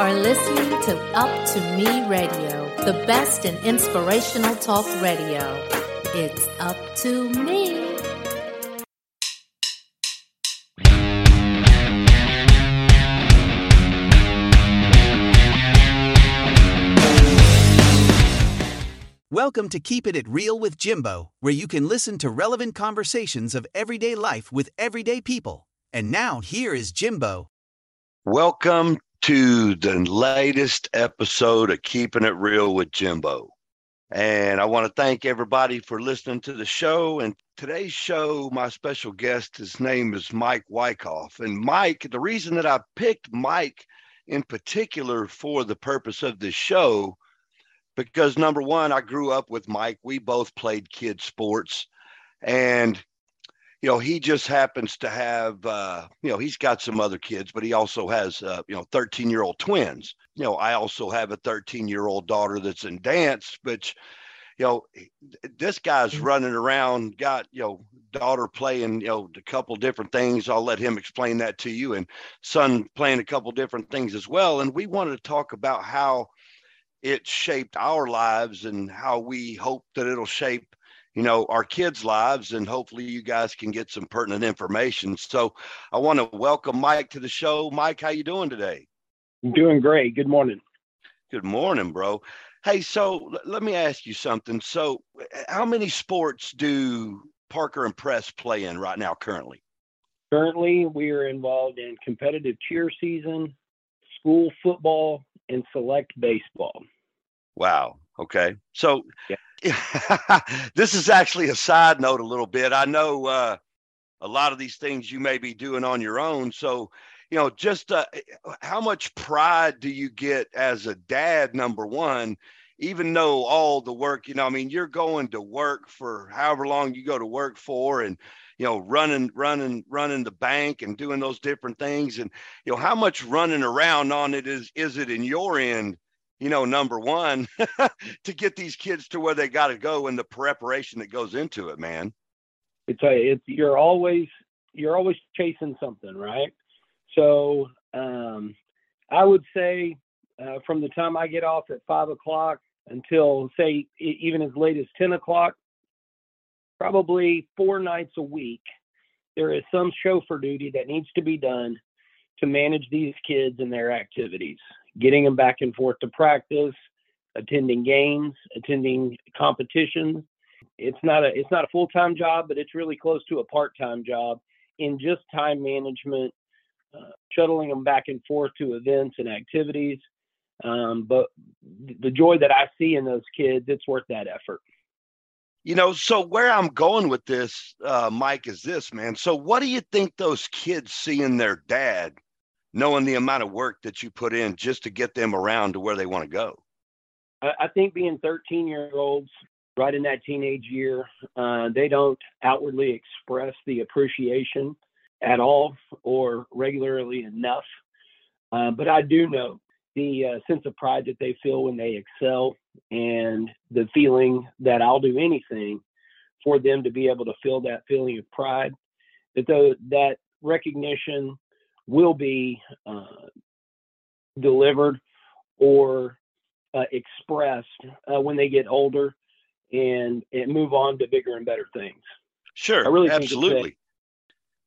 are listening to Up to Me Radio, the best in inspirational talk radio. It's up to me. Welcome to Keep It At Real with Jimbo, where you can listen to relevant conversations of everyday life with everyday people. And now, here is Jimbo. Welcome to the latest episode of Keeping It Real with Jimbo. And I want to thank everybody for listening to the show. And today's show, my special guest, his name is Mike Wycough. And Mike, the reason that I picked Mike in particular for the purpose of this show because number one, I grew up with Mike. We both played kid sports, and you know he just happens to have uh, you know he's got some other kids, but he also has uh, you know 13 year old twins. You know I also have a 13 year old daughter that's in dance, but you know this guy's mm-hmm. running around, got you know daughter playing you know a couple different things. I'll let him explain that to you, and son playing a couple different things as well. And we wanted to talk about how it shaped our lives and how we hope that it'll shape you know our kids lives and hopefully you guys can get some pertinent information so i want to welcome mike to the show mike how you doing today i'm doing great good morning good morning bro hey so let me ask you something so how many sports do parker and press play in right now currently currently we are involved in competitive cheer season school football and select baseball. Wow. Okay. So yeah. this is actually a side note a little bit. I know uh, a lot of these things you may be doing on your own. So, you know, just uh, how much pride do you get as a dad, number one, even though all the work, you know, I mean, you're going to work for however long you go to work for and, you know, running, running, running the bank and doing those different things. And, you know, how much running around on it is, is it in your end, you know, number one, to get these kids to where they got to go and the preparation that goes into it, man? It's a, it's, you're always, you're always chasing something, right? So, um, I would say, uh, from the time I get off at five o'clock until say even as late as 10 o'clock, probably four nights a week, there is some chauffeur duty that needs to be done to manage these kids and their activities, getting them back and forth to practice, attending games, attending competitions. It's not a it's not a full-time job, but it's really close to a part-time job in just time management, uh, shuttling them back and forth to events and activities. Um, but the joy that I see in those kids, it's worth that effort. You know, so where I'm going with this, uh, Mike, is this, man. So, what do you think those kids see in their dad, knowing the amount of work that you put in just to get them around to where they want to go? I think being 13 year olds, right in that teenage year, uh, they don't outwardly express the appreciation at all or regularly enough. Uh, but I do know the uh, sense of pride that they feel when they excel and the feeling that I'll do anything for them to be able to feel that feeling of pride, that the, that recognition will be uh, delivered or uh, expressed uh, when they get older and, and move on to bigger and better things. Sure, I really absolutely,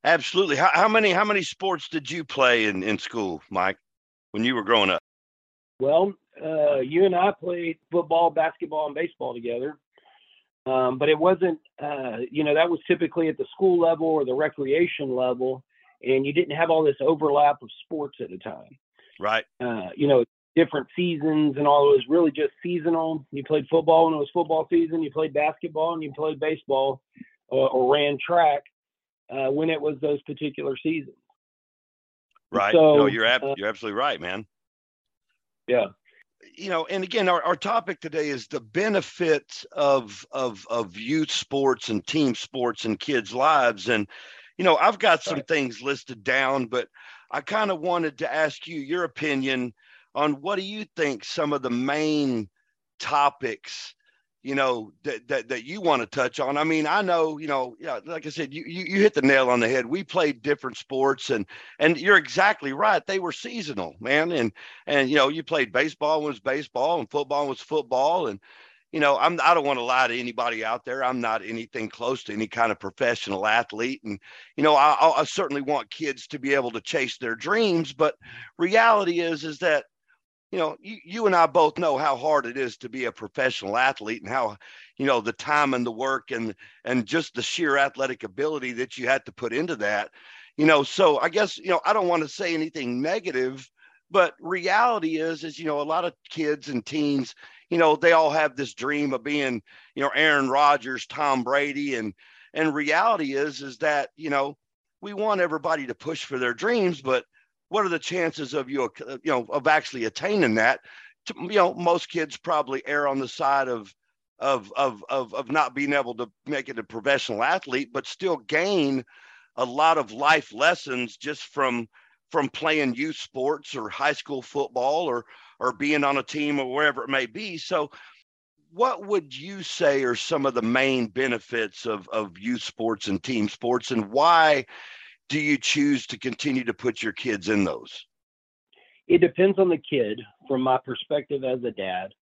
absolutely. How, how many how many sports did you play in in school, Mike, when you were growing up? Well, uh, you and I played football, basketball, and baseball together. Um, but it wasn't, uh, you know, that was typically at the school level or the recreation level, and you didn't have all this overlap of sports at the time. Right. Uh, you know, different seasons and all. It was really just seasonal. You played football when it was football season. You played basketball and you played baseball or, or ran track uh, when it was those particular seasons. Right. So, no, you're ab- uh, you're absolutely right, man. Yeah. You know, and again, our, our topic today is the benefits of of of youth sports and team sports in kids' lives. And, you know, I've got some right. things listed down, but I kind of wanted to ask you your opinion on what do you think some of the main topics you know that, that that you want to touch on? I mean i know you know yeah like i said you, you you hit the nail on the head. We played different sports and and you're exactly right. They were seasonal man. And and you know you played baseball was baseball and football was football and you know i'm i don't want to lie to anybody out there i'm not anything close to any kind of professional athlete and you know i i certainly want kids to be able to chase their dreams but reality is is that you know, you, you and I both know how hard it is to be a professional athlete and how, you know, the time and the work and and just the sheer athletic ability that you had to put into that. You know, so I guess, you know, I don't want to say anything negative, but reality is is, you know, a lot of kids and teens, you know, they all have this dream of being, you know, Aaron Rodgers, Tom Brady and and reality is is that, you know, we want everybody to push for their dreams, but what are the chances of you, you know, of actually attaining that? You know, most kids probably err on the side of of of of of not being able to make it a professional athlete, but still gain a lot of life lessons just from from playing youth sports or high school football or or being on a team or wherever it may be. So what would you say are some of the main benefits of, of youth sports and team sports and why do you choose to continue to put your kids in those? It depends on the kid from my perspective as a dad.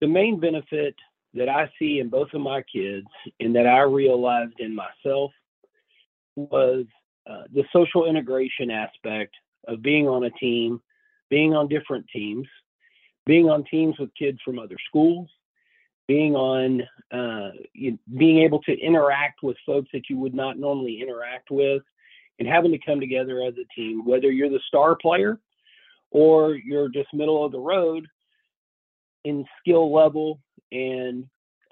The main benefit that I see in both of my kids and that I realized in myself was uh, the social integration aspect of being on a team, being on different teams, being on teams with kids from other schools, being on uh, you, being able to interact with folks that you would not normally interact with and having to come together as a team whether you're the star player or you're just middle of the road in skill level and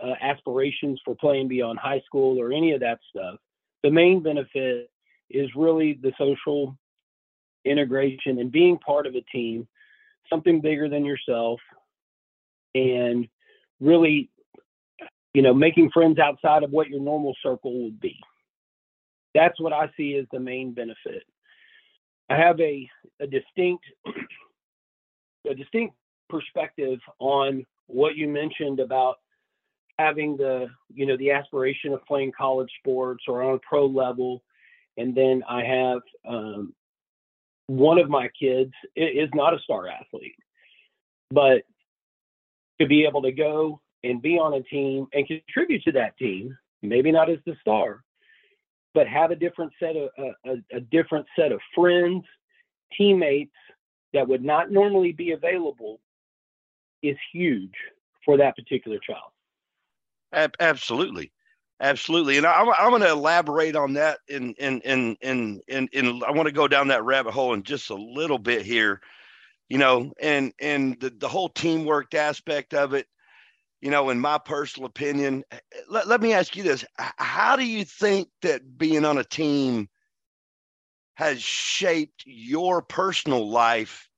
uh, aspirations for playing beyond high school or any of that stuff the main benefit is really the social integration and being part of a team something bigger than yourself and really, you know, making friends outside of what your normal circle would be. That's what I see as the main benefit. I have a, a distinct a distinct perspective on what you mentioned about having the you know the aspiration of playing college sports or on a pro level and then i have um, one of my kids is not a star athlete but to be able to go and be on a team and contribute to that team, maybe not as the star, but have a different set of a, a different set of friends, teammates that would not normally be available is huge for that particular child. Absolutely. Absolutely, and I'm, I'm going to elaborate on that. In in in in in, in I want to go down that rabbit hole in just a little bit here you know, and and the, the whole teamwork aspect of it, you know, in my personal opinion, let, let me ask you this. How do you think that being on a team has shaped your personal life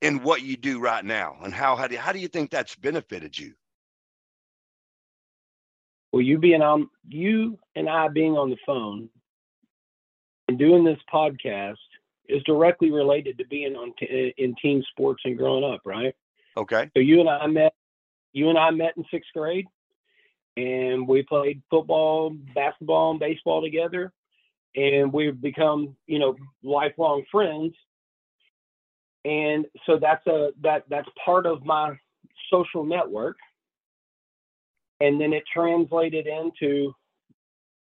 in what you do right now? And how, how, do, how do you think that's benefited you? Well, you being on, you and I being on the phone and doing this podcast is directly related to being on t- uh, in team sports and growing up, right? Okay. So you and I met, you and I met in sixth grade, and we played football, basketball, and baseball together, and we've become, you know, lifelong friends. And so that's a that that's part of my social network. And then it translated into,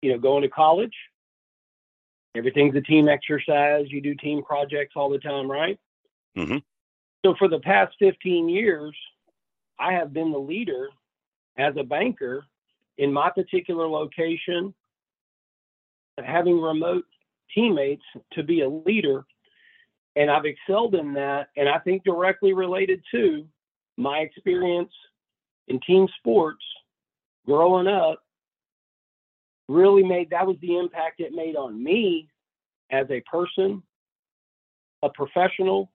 you know, going to college Everything's a team exercise. You do team projects all the time, right? Mm-hmm. So for the past 15 years, I have been the leader as a banker in my particular location, having remote teammates to be a leader. And I've excelled in that. And I think directly related to my experience in team sports growing up really made that was the impact it made on me as a person, a professional,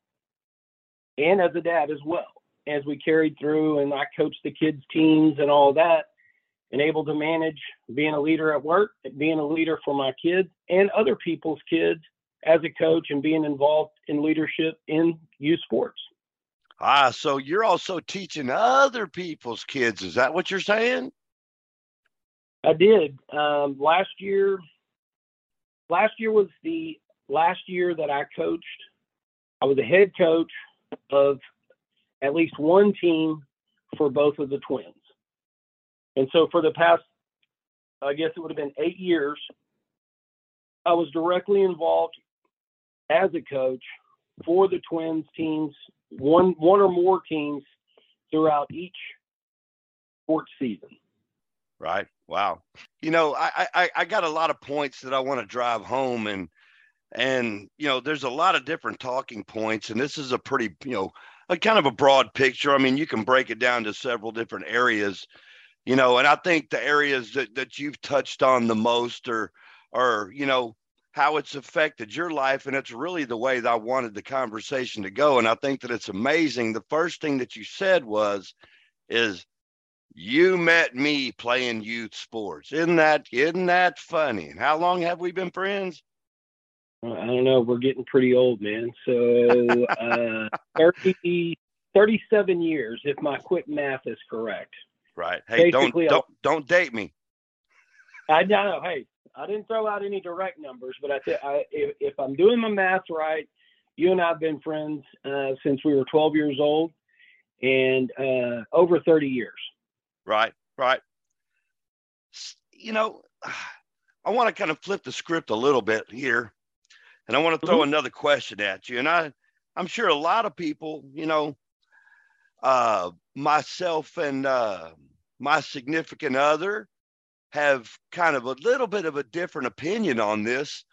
and as a dad as well. As we carried through and I coached the kids' teams and all that, and able to manage being a leader at work, being a leader for my kids and other people's kids as a coach and being involved in leadership in youth sports. Ah, so you're also teaching other people's kids. Is that what you're saying? I did. Um, last year, last year was the last year that I coached. I was a head coach of at least one team for both of the twins. And so for the past, I guess it would have been eight years, I was directly involved as a coach for the twins teams, one one or more teams throughout each sports season. Right. Wow. You know, I, I I got a lot of points that I want to drive home and and you know, there's a lot of different talking points, and this is a pretty, you know, a kind of a broad picture. I mean, you can break it down to several different areas, you know, and I think the areas that, that you've touched on the most are are, you know, how it's affected your life. And it's really the way that I wanted the conversation to go. And I think that it's amazing. The first thing that you said was, is you met me playing youth sports. Isn't that isn't that funny? And how long have we been friends? I don't know. We're getting pretty old, man. So uh, 30, 37 years, if my quick math is correct. Right. Hey, Basically, don't don't don't date me. I know. Hey, I didn't throw out any direct numbers, but I, th- I if, if, I'm doing my math right, you and I've been friends uh, since we were 12 years old, and uh, over 30 years. Right. Right. You know, I want to kind of flip the script a little bit here and I want to throw mm-hmm. another question at you. And I, I'm sure a lot of people, you know, uh, myself and uh, my significant other have kind of a little bit of a different opinion on this.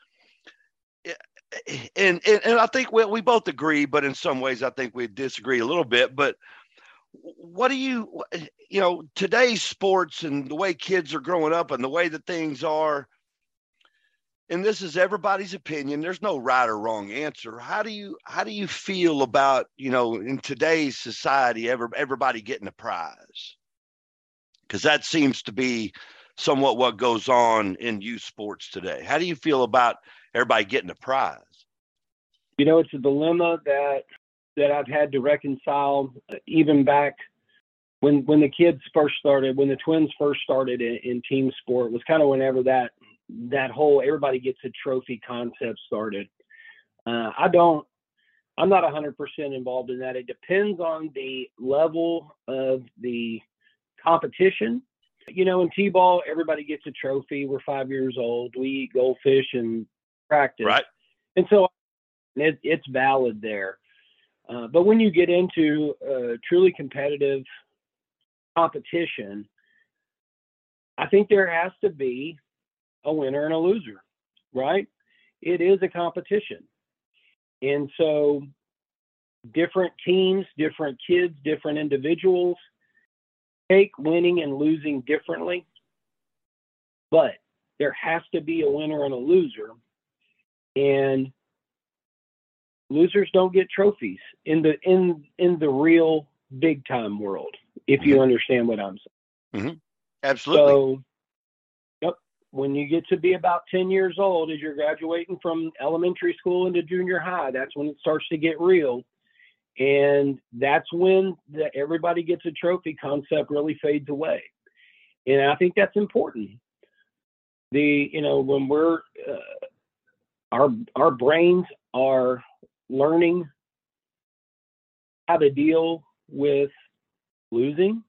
And, and, and I think we, we both agree, but in some ways I think we disagree a little bit. But what do you, you know, today's sports and the way kids are growing up and the way that things are, and this is everybody's opinion there's no right or wrong answer. How do you how do you feel about you know in today's society ever everybody getting a prize? Because that seems to be somewhat what goes on in youth sports today. How do you feel about everybody getting a prize? You know it's a dilemma that that i've had to reconcile uh, even back when when the kids first started when the twins first started in, in team sport was kind of whenever that that whole everybody gets a trophy concept started. Uh, I don't. I'm not 100% involved in that. It depends on the level of the competition. You know, in T-ball, everybody gets a trophy. We're five years old. We eat goldfish and practice. Right. And so it, it's valid there. Uh, but when you get into truly competitive competition, I think there has to be a winner and a loser, right? It is a competition. And so different teams, different kids, different individuals take winning and losing differently. But there has to be a winner and a loser. And losers don't get trophies in the in in the real big time world, if you mm-hmm. understand what I'm saying. Mm-hmm. Absolutely. So when you get to be about 10 years old, as you're graduating from elementary school into junior high, that's when it starts to get real. And that's when the, everybody gets a trophy concept really fades away. And I think that's important. The, you know, when we're, uh, our, our brains are learning how to deal with losing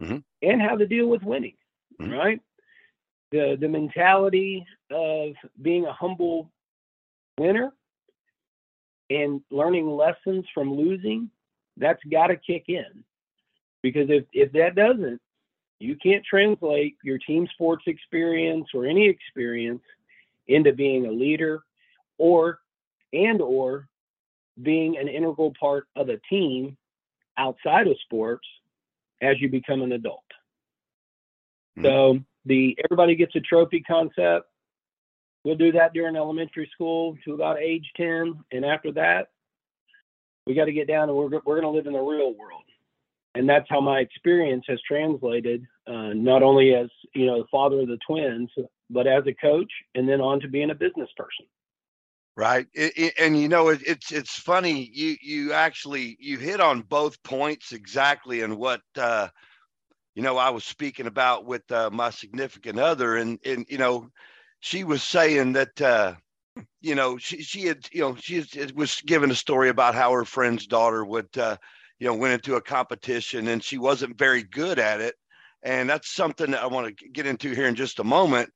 mm-hmm. and how to deal with winning, mm-hmm. right? the the mentality of being a humble winner and learning lessons from losing that's got to kick in because if if that doesn't you can't translate your team sports experience or any experience into being a leader or and or being an integral part of a team outside of sports as you become an adult. Mm-hmm. So the everybody gets a trophy concept. We'll do that during elementary school to about age 10. And after that, we got to get down and we're, we're going to live in the real world. And that's how my experience has translated, uh, not only as, you know, the father of the twins, but as a coach and then on to being a business person. Right. It, it, and you know, it, it's it's funny. You you actually you hit on both points exactly, and what uh, you know I was speaking about with uh, my significant other, and and you know, she was saying that uh, you know she she had you know she was given a story about how her friend's daughter would uh, you know went into a competition and she wasn't very good at it, and that's something that I want to get into here in just a moment.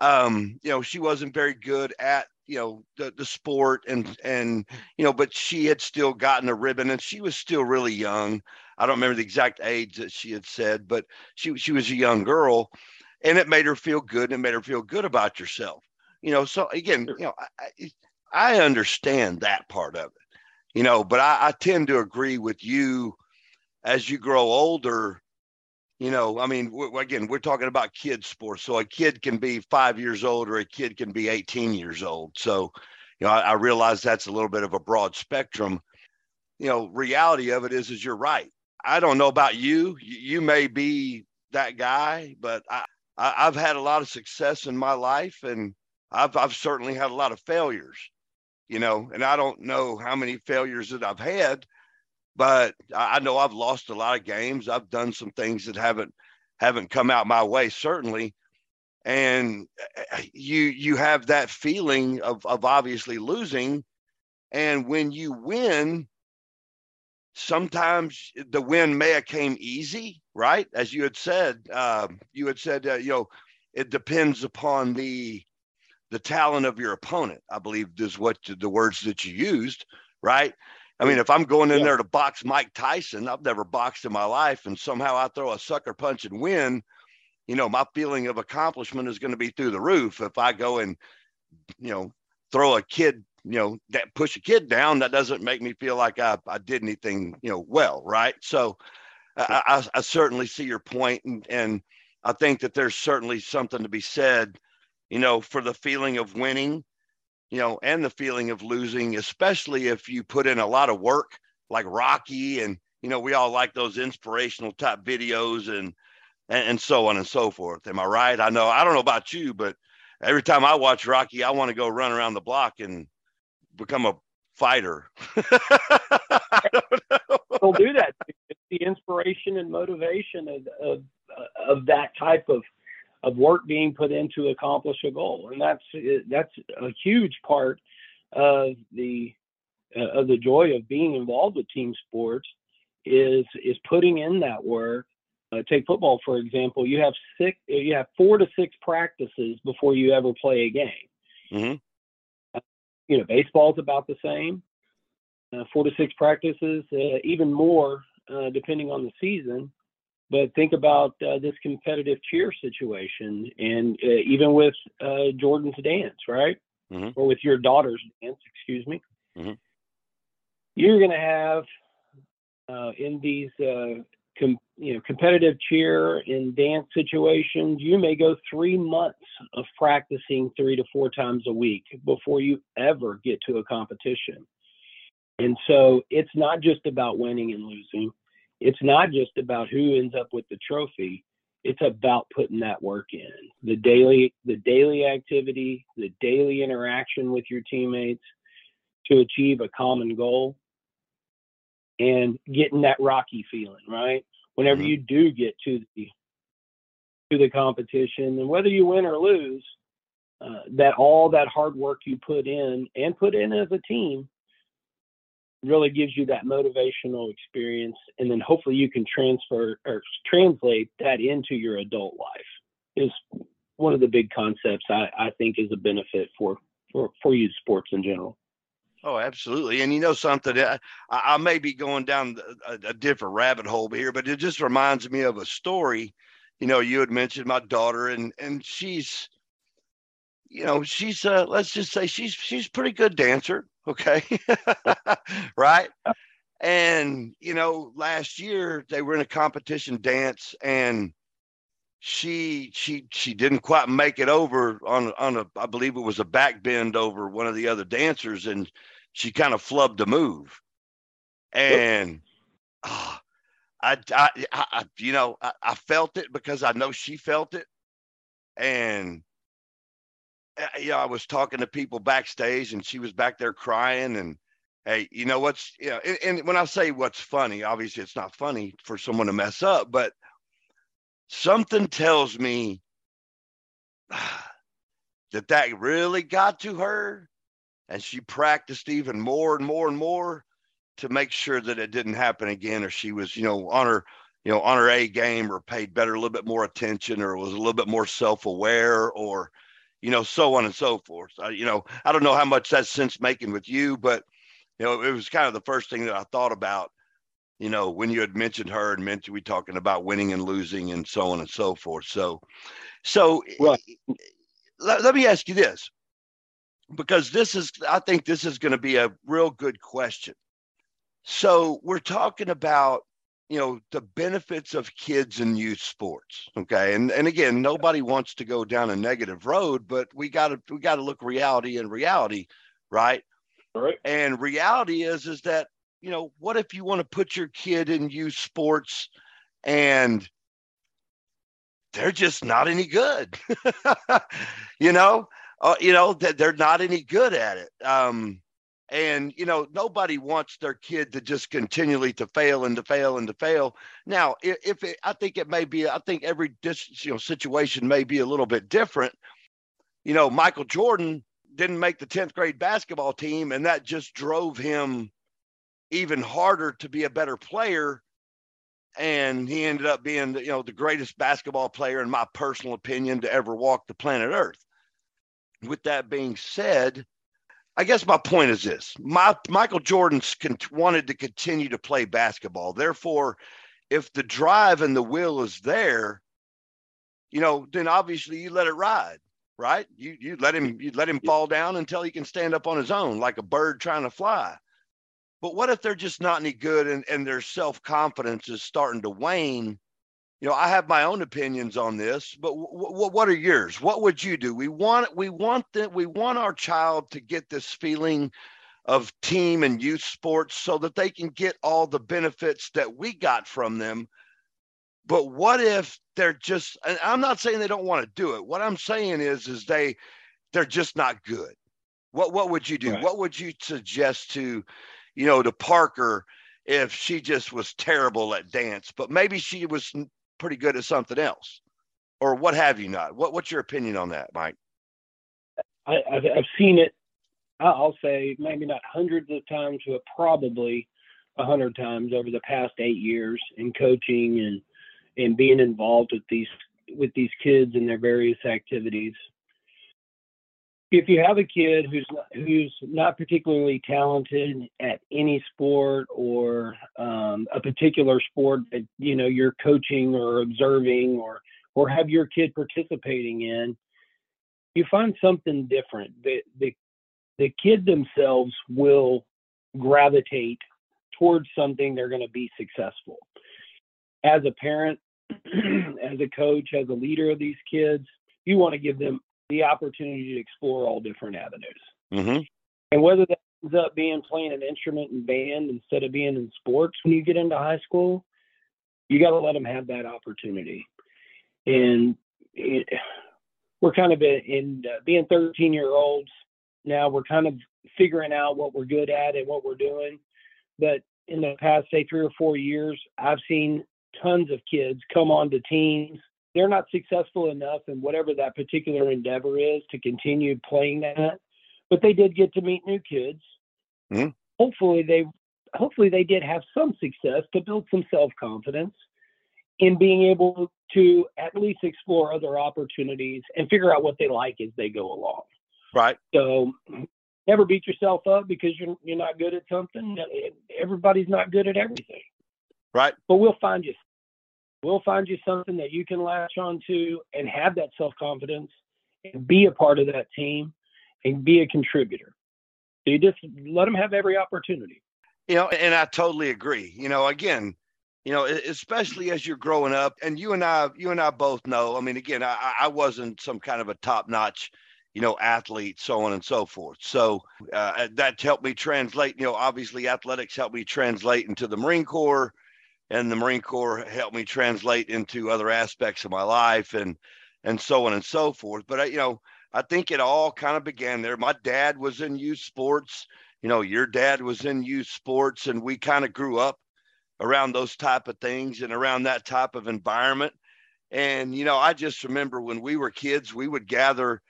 Um, you know, she wasn't very good at you know the, the sport and and you know but she had still gotten a ribbon and she was still really young. I don't remember the exact age that she had said but she she was a young girl and it made her feel good and it made her feel good about yourself you know? So again you know i, I understand that part of it you know but I, I tend to agree with you as you grow older you know, I mean, w- again, we're talking about kids sports. So a kid can be five years old or a kid can be 18 years old. So, you know, I, I realize that's a little bit of a broad spectrum. You know, reality of it is, is you're right. I don't know about you. You, you may be that guy, but I, I, I've had a lot of success in my life and I've, I've certainly had a lot of failures, you know, and I don't know how many failures that I've had, but I know I've lost a lot of games. I've done some things that haven't haven't come out my way, certainly. And uh, you you have that feeling of of obviously losing, and when you win, sometimes the win may have came easy, right? As you had said, uh, you had said, uh, you know, it depends upon the the talent of your opponent. I believe is what the words that you used, right? I mean, if I'm going in yeah. there to box Mike Tyson, I've never boxed in my life, and somehow I throw a sucker punch and win, you know, my feeling of accomplishment is going to be through the roof. If I go and, you know, throw a kid, you know, that push a kid down, that doesn't make me feel like I, I did anything, you know, well, right? So I, I, I certainly see your point, and, and I think that there's certainly something to be said, you know, for the feeling of winning you know, and the feeling of losing, especially if you put in a lot of work like Rocky and, you know, we all like those inspirational type videos and, and, and so on and so forth. Am I right? I know, I don't know about you, but every time I watch Rocky, I want to go run around the block and become a fighter. We'll do that. It's the inspiration and motivation of, of, of that type of of work being put in to accomplish a goal, and that's that's a huge part of the uh, of the joy of being involved with team sports is is putting in that work. Uh, take football for example. You have six, you have four to six practices before you ever play a game. Mm-hmm. Uh, you know, baseball's about the same. Uh, four to six practices, uh, even more uh, depending on the season. But think about uh, this competitive cheer situation, and uh, even with uh, Jordan's dance, right? Mm-hmm. Or with your daughter's dance, excuse me. Mm-hmm. You're going to have uh, in these uh, com- you know competitive cheer and dance situations, you may go three months of practicing three to four times a week before you ever get to a competition. And so it's not just about winning and losing it's not just about who ends up with the trophy it's about putting that work in the daily the daily activity the daily interaction with your teammates to achieve a common goal and getting that rocky feeling right whenever mm-hmm. you do get to the to the competition and whether you win or lose uh, that all that hard work you put in and put in as a team really gives you that motivational experience and then hopefully you can transfer or translate that into your adult life is one of the big concepts I, I think is a benefit for, for, for youth sports in general. Oh, absolutely. And you know something, I, I may be going down a, a, different rabbit hole here, but it just reminds me of a story. You know, you had mentioned my daughter, and and she's, you know, she's uh, let's just say she's she's pretty good dancer. Okay. right. And, you know, last year they were in a competition dance and she she she didn't quite make it over on on a I believe it was a back bend over one of the other dancers and she kind of flubbed a move. And oh, I, I, I, you know, I, I felt it because I know she felt it. And you know, I was talking to people backstage, and she was back there crying. And hey, you know what's you know, and, and when I say what's funny, obviously it's not funny for someone to mess up, but something tells me that that really got to her, and she practiced even more and more and more to make sure that it didn't happen again, or she was, you know, on her you know, on her A game or paid better, a little bit more attention or was a little bit more self aware or, you know, so on and so forth. I, you know, I don't know how much that's sense making with you, but, you know, it was kind of the first thing that I thought about, you know, when you had mentioned her and mentioned we talking about winning and losing and so on and so forth. So, so well, let, let me ask you this because this is, I think this is going to be a real good question. So we're talking about you know the benefits of kids and youth sports okay? And and again nobody wants to go down a negative road but we got to we got to look reality in reality right? Right. And reality is is that you know what if you want to put your kid in youth sports and they're just not any good? You know? Uh, you know that they're not any good at it. Um and you know nobody wants their kid to just continually to fail and to fail and to fail. Now if it, i think it may be i think every dis, you know situation may be a little bit different. You know michael jordan didn't make the 10th grade basketball team and that just drove him even harder to be a better player. And he ended up being you know the greatest basketball player in my personal opinion to ever walk the planet earth. With that being said I guess my point is this: my, Michael Jordan wanted to continue to play basketball. Therefore, if the drive and the will is there, you know, then obviously you let it ride, right? You you let him you let him fall down until he can stand up on his own, like a bird trying to fly. But what if they're just not any good and, and their self confidence is starting to wane? You know, I have my own opinions on this, but w- w- what are yours? What would you do? We want we want that we want our child to get this feeling of team and youth sports so that they can get all the benefits that we got from them. But what if they're just I'm not saying they don't want to do it. What I'm saying is is they they're just not good. What what would you do? Right. What would you suggest to, you know, to Parker if she just was terrible at dance, but maybe she was pretty good at something else, or what have you not? What what's your opinion on that, Mike? I, have I've seen it. I'll say maybe not hundreds of times, but probably a hundred times over the past eight years in coaching and and being involved with these with these kids and their various activities if you have a kid who's not, who's not particularly talented at any sport or um, a particular sport that you know you're coaching or observing or or have your kid participating in, you find something different. The the the kid themselves will gravitate towards something they're going to be successful. As a parent, as a coach, as a leader of these kids, you want to give them the opportunity to explore all different avenues. Mm-hmm. And whether that ends up being playing an instrument in band instead of being in sports when you get into high school, you got to let them have that opportunity. And it, we're kind of in, uh, being 13 year olds now, we're kind of figuring out what we're good at and what we're doing. But in the past, say, three or four years, I've seen tons of kids come on to teams they're not successful enough in whatever that particular endeavor is to continue playing that. But they did get to meet new kids. Mm-hmm. Hopefully they hopefully they did have some success to build some self confidence in being able to at least explore other opportunities and figure out what they like as they go along. Right. So never beat yourself up because you're you're not good at something. Everybody's not good at everything. Right. But we'll find you We'll find you something that you can latch onto and have that self confidence and be a part of that team and be a contributor. So you just let them have every opportunity. You know, and I totally agree. You know, again, you know, especially as you're growing up, and you and I, you and I both know. I mean, again, I, I wasn't some kind of a top notch, you know, athlete, so on and so forth. So uh, that helped me translate. You know, obviously, athletics helped me translate into the Marine Corps and the Marine Corps helped me translate into other aspects of my life and and so on and so forth. But I, you know, I think it all kind of began there. My dad was in youth sports. You know, your dad was in youth sports, and we kind of grew up around those type of things and around that type of environment. And, you know, I just remember when we were kids, we would gather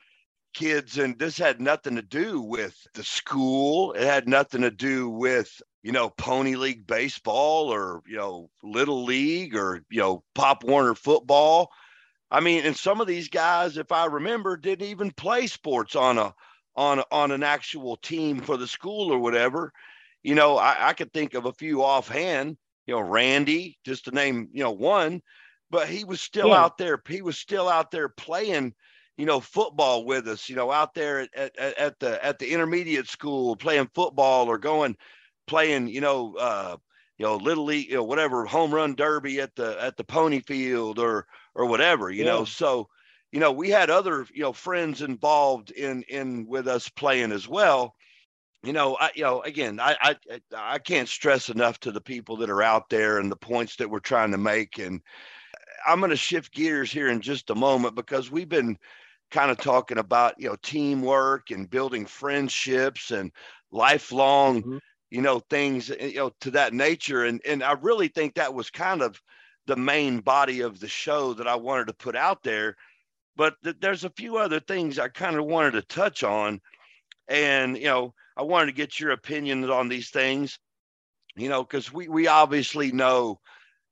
kids, and this had nothing to do with the school. It had nothing to do with, you know, Pony League baseball or, you know, Little League or, you know, Pop Warner football. I mean, and some of these guys, if I remember, didn't even play sports on a on on an actual team for the school or whatever. You know, I, I could think of a few offhand. You know, Randy, just to name you know one, but he was still yeah. out there. He was still out there playing you know, football with us, you know, out there at, at, at the at the intermediate school playing football or going playing, you know, uh, you know, little league, you know, whatever home run derby at the at the pony field or or whatever, you yeah. know. So, you know, we had other, you know, friends involved in in with us playing as well. You know, I you know, again, I I I can't stress enough to the people that are out there and the points that we're trying to make and I'm going to shift gears here in just a moment because we've been kind of talking about you know teamwork and building friendships and lifelong mm-hmm. You know things eh, you know to that nature and and I really think that was kind of the main body of the show that I wanted to put out there but th- there's a few other things I kind of wanted to touch on and you know I wanted to get your opinions on these things you know cuz we we obviously know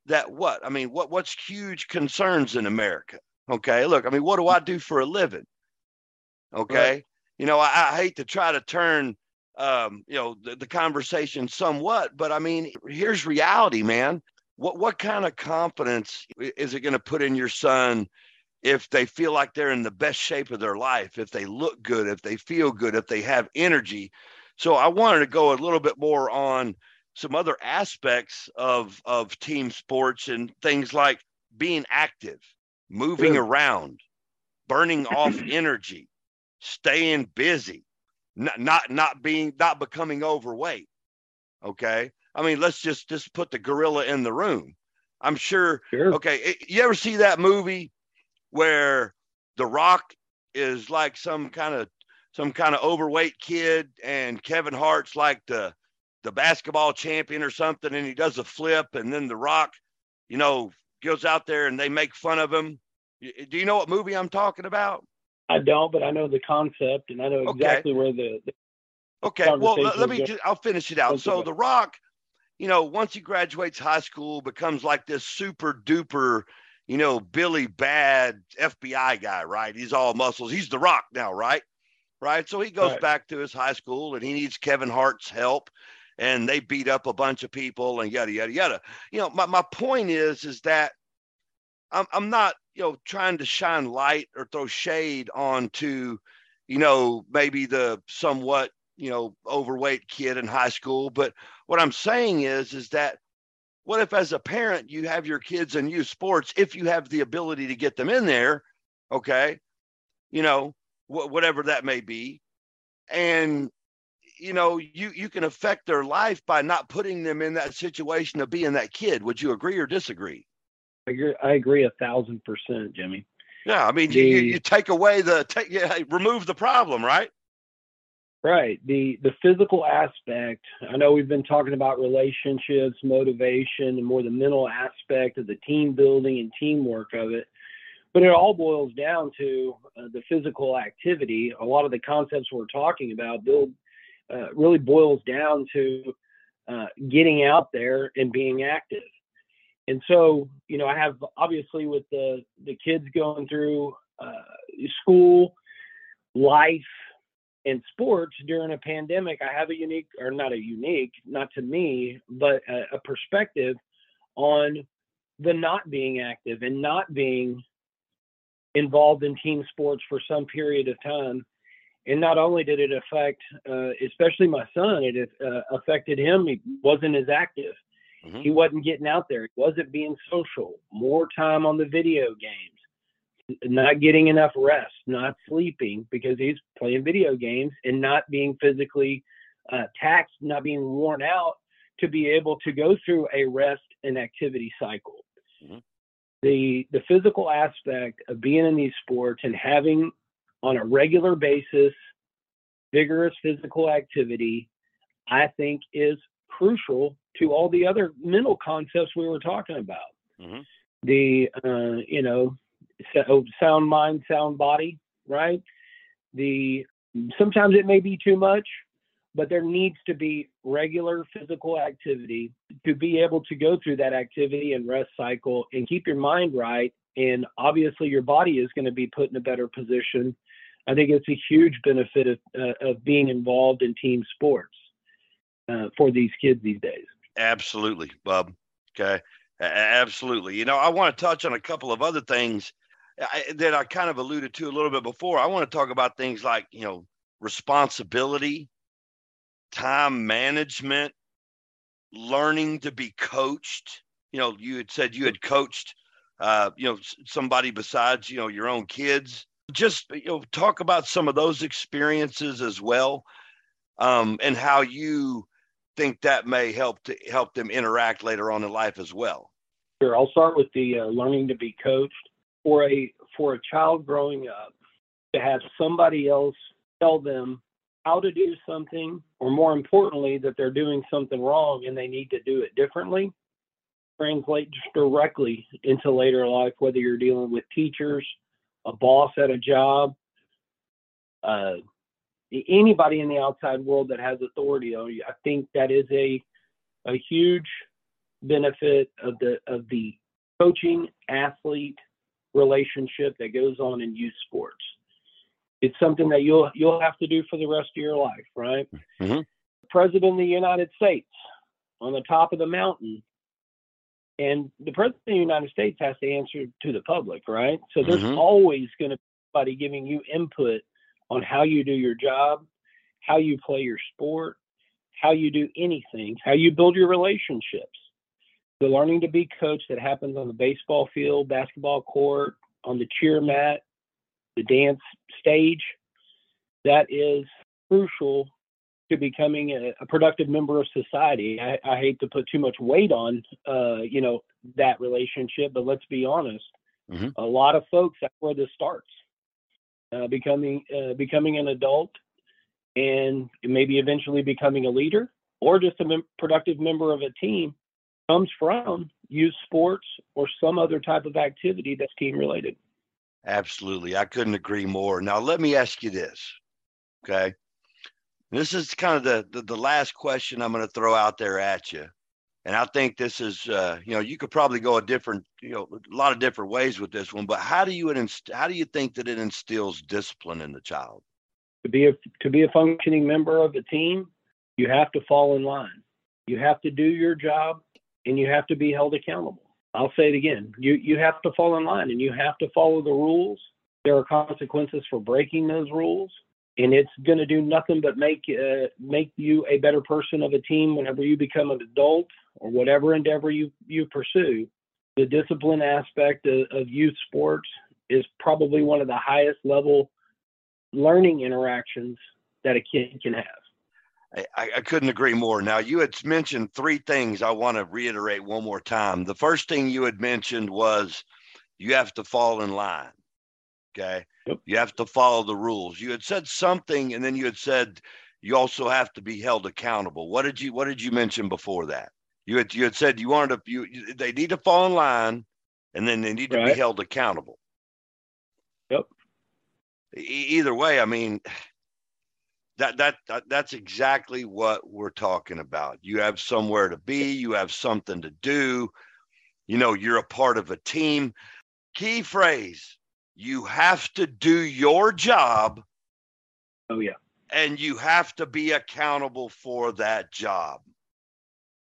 that what I mean what what's huge concerns in America Okay. Look, I mean, what do I do for a living? Okay. Right. You know, I, I, hate to try to turn, um, you know, the, the conversation somewhat, but I mean, here's reality, man. What, what kind of confidence is it going to put in your son if they feel like they're in the best shape of their life, if they look good, if they feel good, if they have energy? So I wanted to go a little bit more on some other aspects of, of team sports and things like being active moving around, burning off energy, staying busy, not, not not being not becoming overweight. Okay. I mean, let's just just put the gorilla in the room. I'm sure. sure. Okay. You ever see that movie where The Rock is like some kind of some kind of overweight kid and Kevin Hart's like the the basketball champion or something and he does a flip and then The Rock, you know, goes out there and they make fun of him. Do you know what movie I'm talking about? I don't, but I know the concept and I know exactly okay. where the, the Okay, well, let, me. Just, I'll finish it out. So, The Rock, you know, once he graduates high school, becomes like this super duper, you know, Billy Bad FBI guy, right? He's all muscles. He's The Rock now, right? Right. So he goes right. back to his high school and he needs Kevin Hart's help, and they beat up a bunch of people and yada yada yada. You know, my my point is is that I'm I'm not you know trying to shine light or throw shade onto you know maybe the somewhat you know overweight kid in high school. But what i'm saying is is that what if as a parent you have your kids in youth sports if you have the ability to get them in there okay you know wh- whatever that may be and you know you you can affect their life by not putting them in that situation of being that kid. Would you agree or disagree I agree, I agree a thousand percent, Jimmy. Yeah, I mean, the, you, you take away the take, yeah, remove the problem, right? Right. The the physical aspect. I know we've been talking about relationships, motivation, and more the mental aspect of the team building and teamwork of it. But it all boils down to uh, the physical activity. A lot of the concepts we're talking about build uh, really boils down to uh, getting out there and being active and so you know i have obviously with the the kids going through uh, school life and sports during a pandemic i have a unique or not a unique not to me but a, a perspective on the not being active and not being involved in team sports for some period of time. And not only did it affect uh, especially my son it uh, affected him. He wasn't as active Mm-hmm. He wasn't getting out there. He wasn't being social. More time on the video games. Not getting enough rest. Not sleeping because he's playing video games and not being physically uh, taxed. Not being worn out to be able to go through a rest and activity cycle. Mm-hmm. The the physical aspect of being in these sports and having on a regular basis, vigorous physical activity, I think is crucial to all the other mental concepts we were talking about. Mm-hmm. The, uh, you know, so sound mind, sound body, right? The sometimes it may be too much, but there needs to be regular physical activity to be able to go through that activity and rest cycle and keep your mind right. And obviously, your body is going to be put in a better position. I think it's a huge benefit of, uh, of being involved in team sports uh, for these kids these days. Absolutely, Bob. Okay. Absolutely. You know, I want to touch on a couple of other things that I kind of alluded to a little bit before. I want to talk about things like, you know, responsibility, time management, learning to be coached. You know, you had said you had coached, uh, you know, somebody besides, you know, your own kids. Just, you know, talk about some of those experiences as well um, and how you think that may help to help them interact later on in life as well. Sure. I'll start with the uh, learning to be coached for a for a child growing up to have somebody else tell them how to do something or more importantly that they're doing something wrong and they need to do it differently translates directly into later life whether you're dealing with teachers a boss at a job uh, anybody in the outside world that has authority on you i think that is a a huge benefit of the of the coaching athlete relationship that goes on in youth sports. It's something that you'll you'll have to do for the rest of your life, right? Mm-hmm. President of the United States on the top of the mountain, and the president of the United States has to answer to the public, right? So there's mm-hmm. always going to be somebody giving you input on how you do your job, how you play your sport, how you do anything, how you build your relationships the learning to be coached that happens on the baseball field, basketball court, on the cheer mat, the dance stage, that is crucial to becoming a, a productive member of society. I, I, hate to put too much weight on, uh, you know, that relationship, but let's be honest. Mm-hmm. A lot of folks, that's where this starts. Uh, becoming uh, becoming an adult, and maybe eventually becoming a leader, or just a mem- productive member of a team comes from youth sports or some other type of activity that's team related. Absolutely. I couldn't agree more. Now, let me ask you this. Okay. This is kind of the, the, the last question I'm going to throw out there at you. And I think this is, uh, you know, you could probably go a different, you know, a lot of different ways with this one. But how do you inst- how do you think that it instills discipline in the child? To be a to be a functioning member of a team, you have to fall in line. You have to do your job and you have to be held accountable. I'll say it again. You you have to fall in line and you have to follow the rules. There are consequences for breaking those rules, and it's going to do nothing but make uh, make you a better person of a team whenever you become an adult or whatever endeavor you you pursue. The discipline aspect of, of youth sports is probably one of the highest level learning interactions that a kid can have. I, I, couldn't agree more. Now, you had mentioned three things I want to reiterate one more time. The first thing you had mentioned was you have to fall in line. Okay. Yep. You have to follow the rules. You had said something, and then you had said you also have to be held accountable. What did you What did you mention before that? You had you had said you wanted to you they need to fall in line, and then they need to right. be held accountable. Yep. E- either way, I mean, that, that that that's exactly what we're talking about. You have somewhere to be, you have something to do. You know, you're a part of a team. Key phrase, you have to do your job. Oh yeah. And you have to be accountable for that job.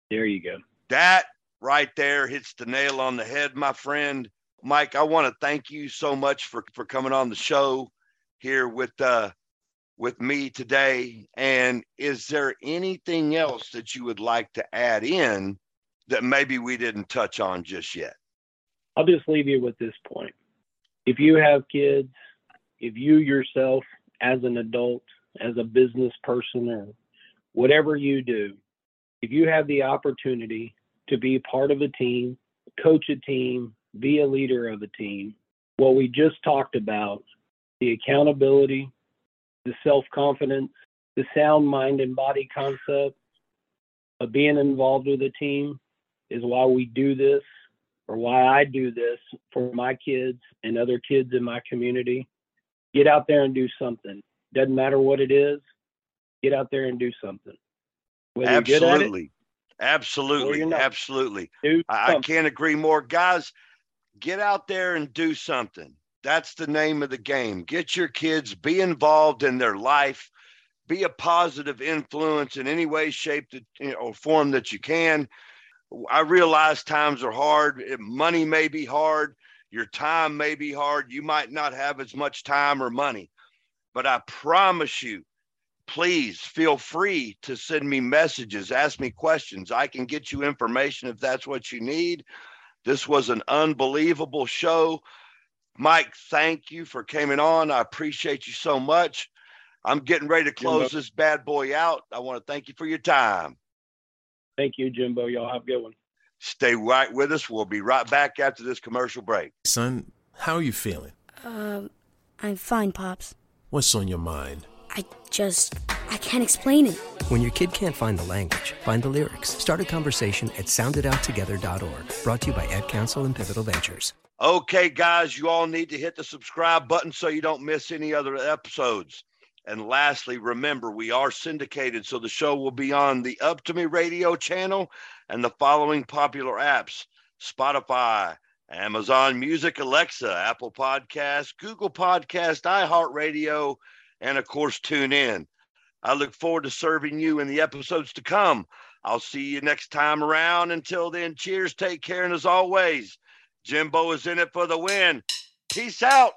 There you go. That right there hits the nail on the head, my friend. Mike, I want to thank you so much for for coming on the show here with uh with me today. And is there anything else that you would like to add in that maybe we didn't touch on just yet? I'll just leave you with this point. If you have kids, if you yourself, as an adult, as a business person, or whatever you do, if you have the opportunity to be part of a team, coach a team, be a leader of a team, what we just talked about the accountability, the self confidence, the sound mind and body concept of being involved with a team is why we do this or why I do this for my kids and other kids in my community. Get out there and do something. Doesn't matter what it is, get out there and do something. Whether absolutely. absolutely. Absolutely. I, I can't agree more. Guys, get out there and do something. That's the name of the game. Get your kids, be involved in their life, be a positive influence in any way, shape, that, you know, or form that you can. I realize times are hard. Money may be hard. Your time may be hard. You might not have as much time or money. But I promise you, please feel free to send me messages, ask me questions. I can get you information if that's what you need. This was an unbelievable show. Mike, thank you for coming on. I appreciate you so much. I'm getting ready to close Jimbo. this bad boy out. I want to thank you for your time. Thank you, Jimbo. Y'all have a good one. Stay right with us. We'll be right back after this commercial break. Son, how are you feeling? Um, I'm fine, Pops. What's on your mind? I just, I can't explain it. When your kid can't find the language, find the lyrics. Start a conversation at sounditouttogether.org. Brought to you by Ad Council and Pivotal Ventures. Okay, guys, you all need to hit the subscribe button so you don't miss any other episodes. And lastly, remember, we are syndicated, so the show will be on the Up2Me radio channel and the following popular apps Spotify, Amazon Music, Alexa, Apple Podcasts, Google Podcast, iHeartRadio, and of course, TuneIn. I look forward to serving you in the episodes to come. I'll see you next time around. Until then, cheers, take care, and as always, Jimbo is in it for the win. Peace out.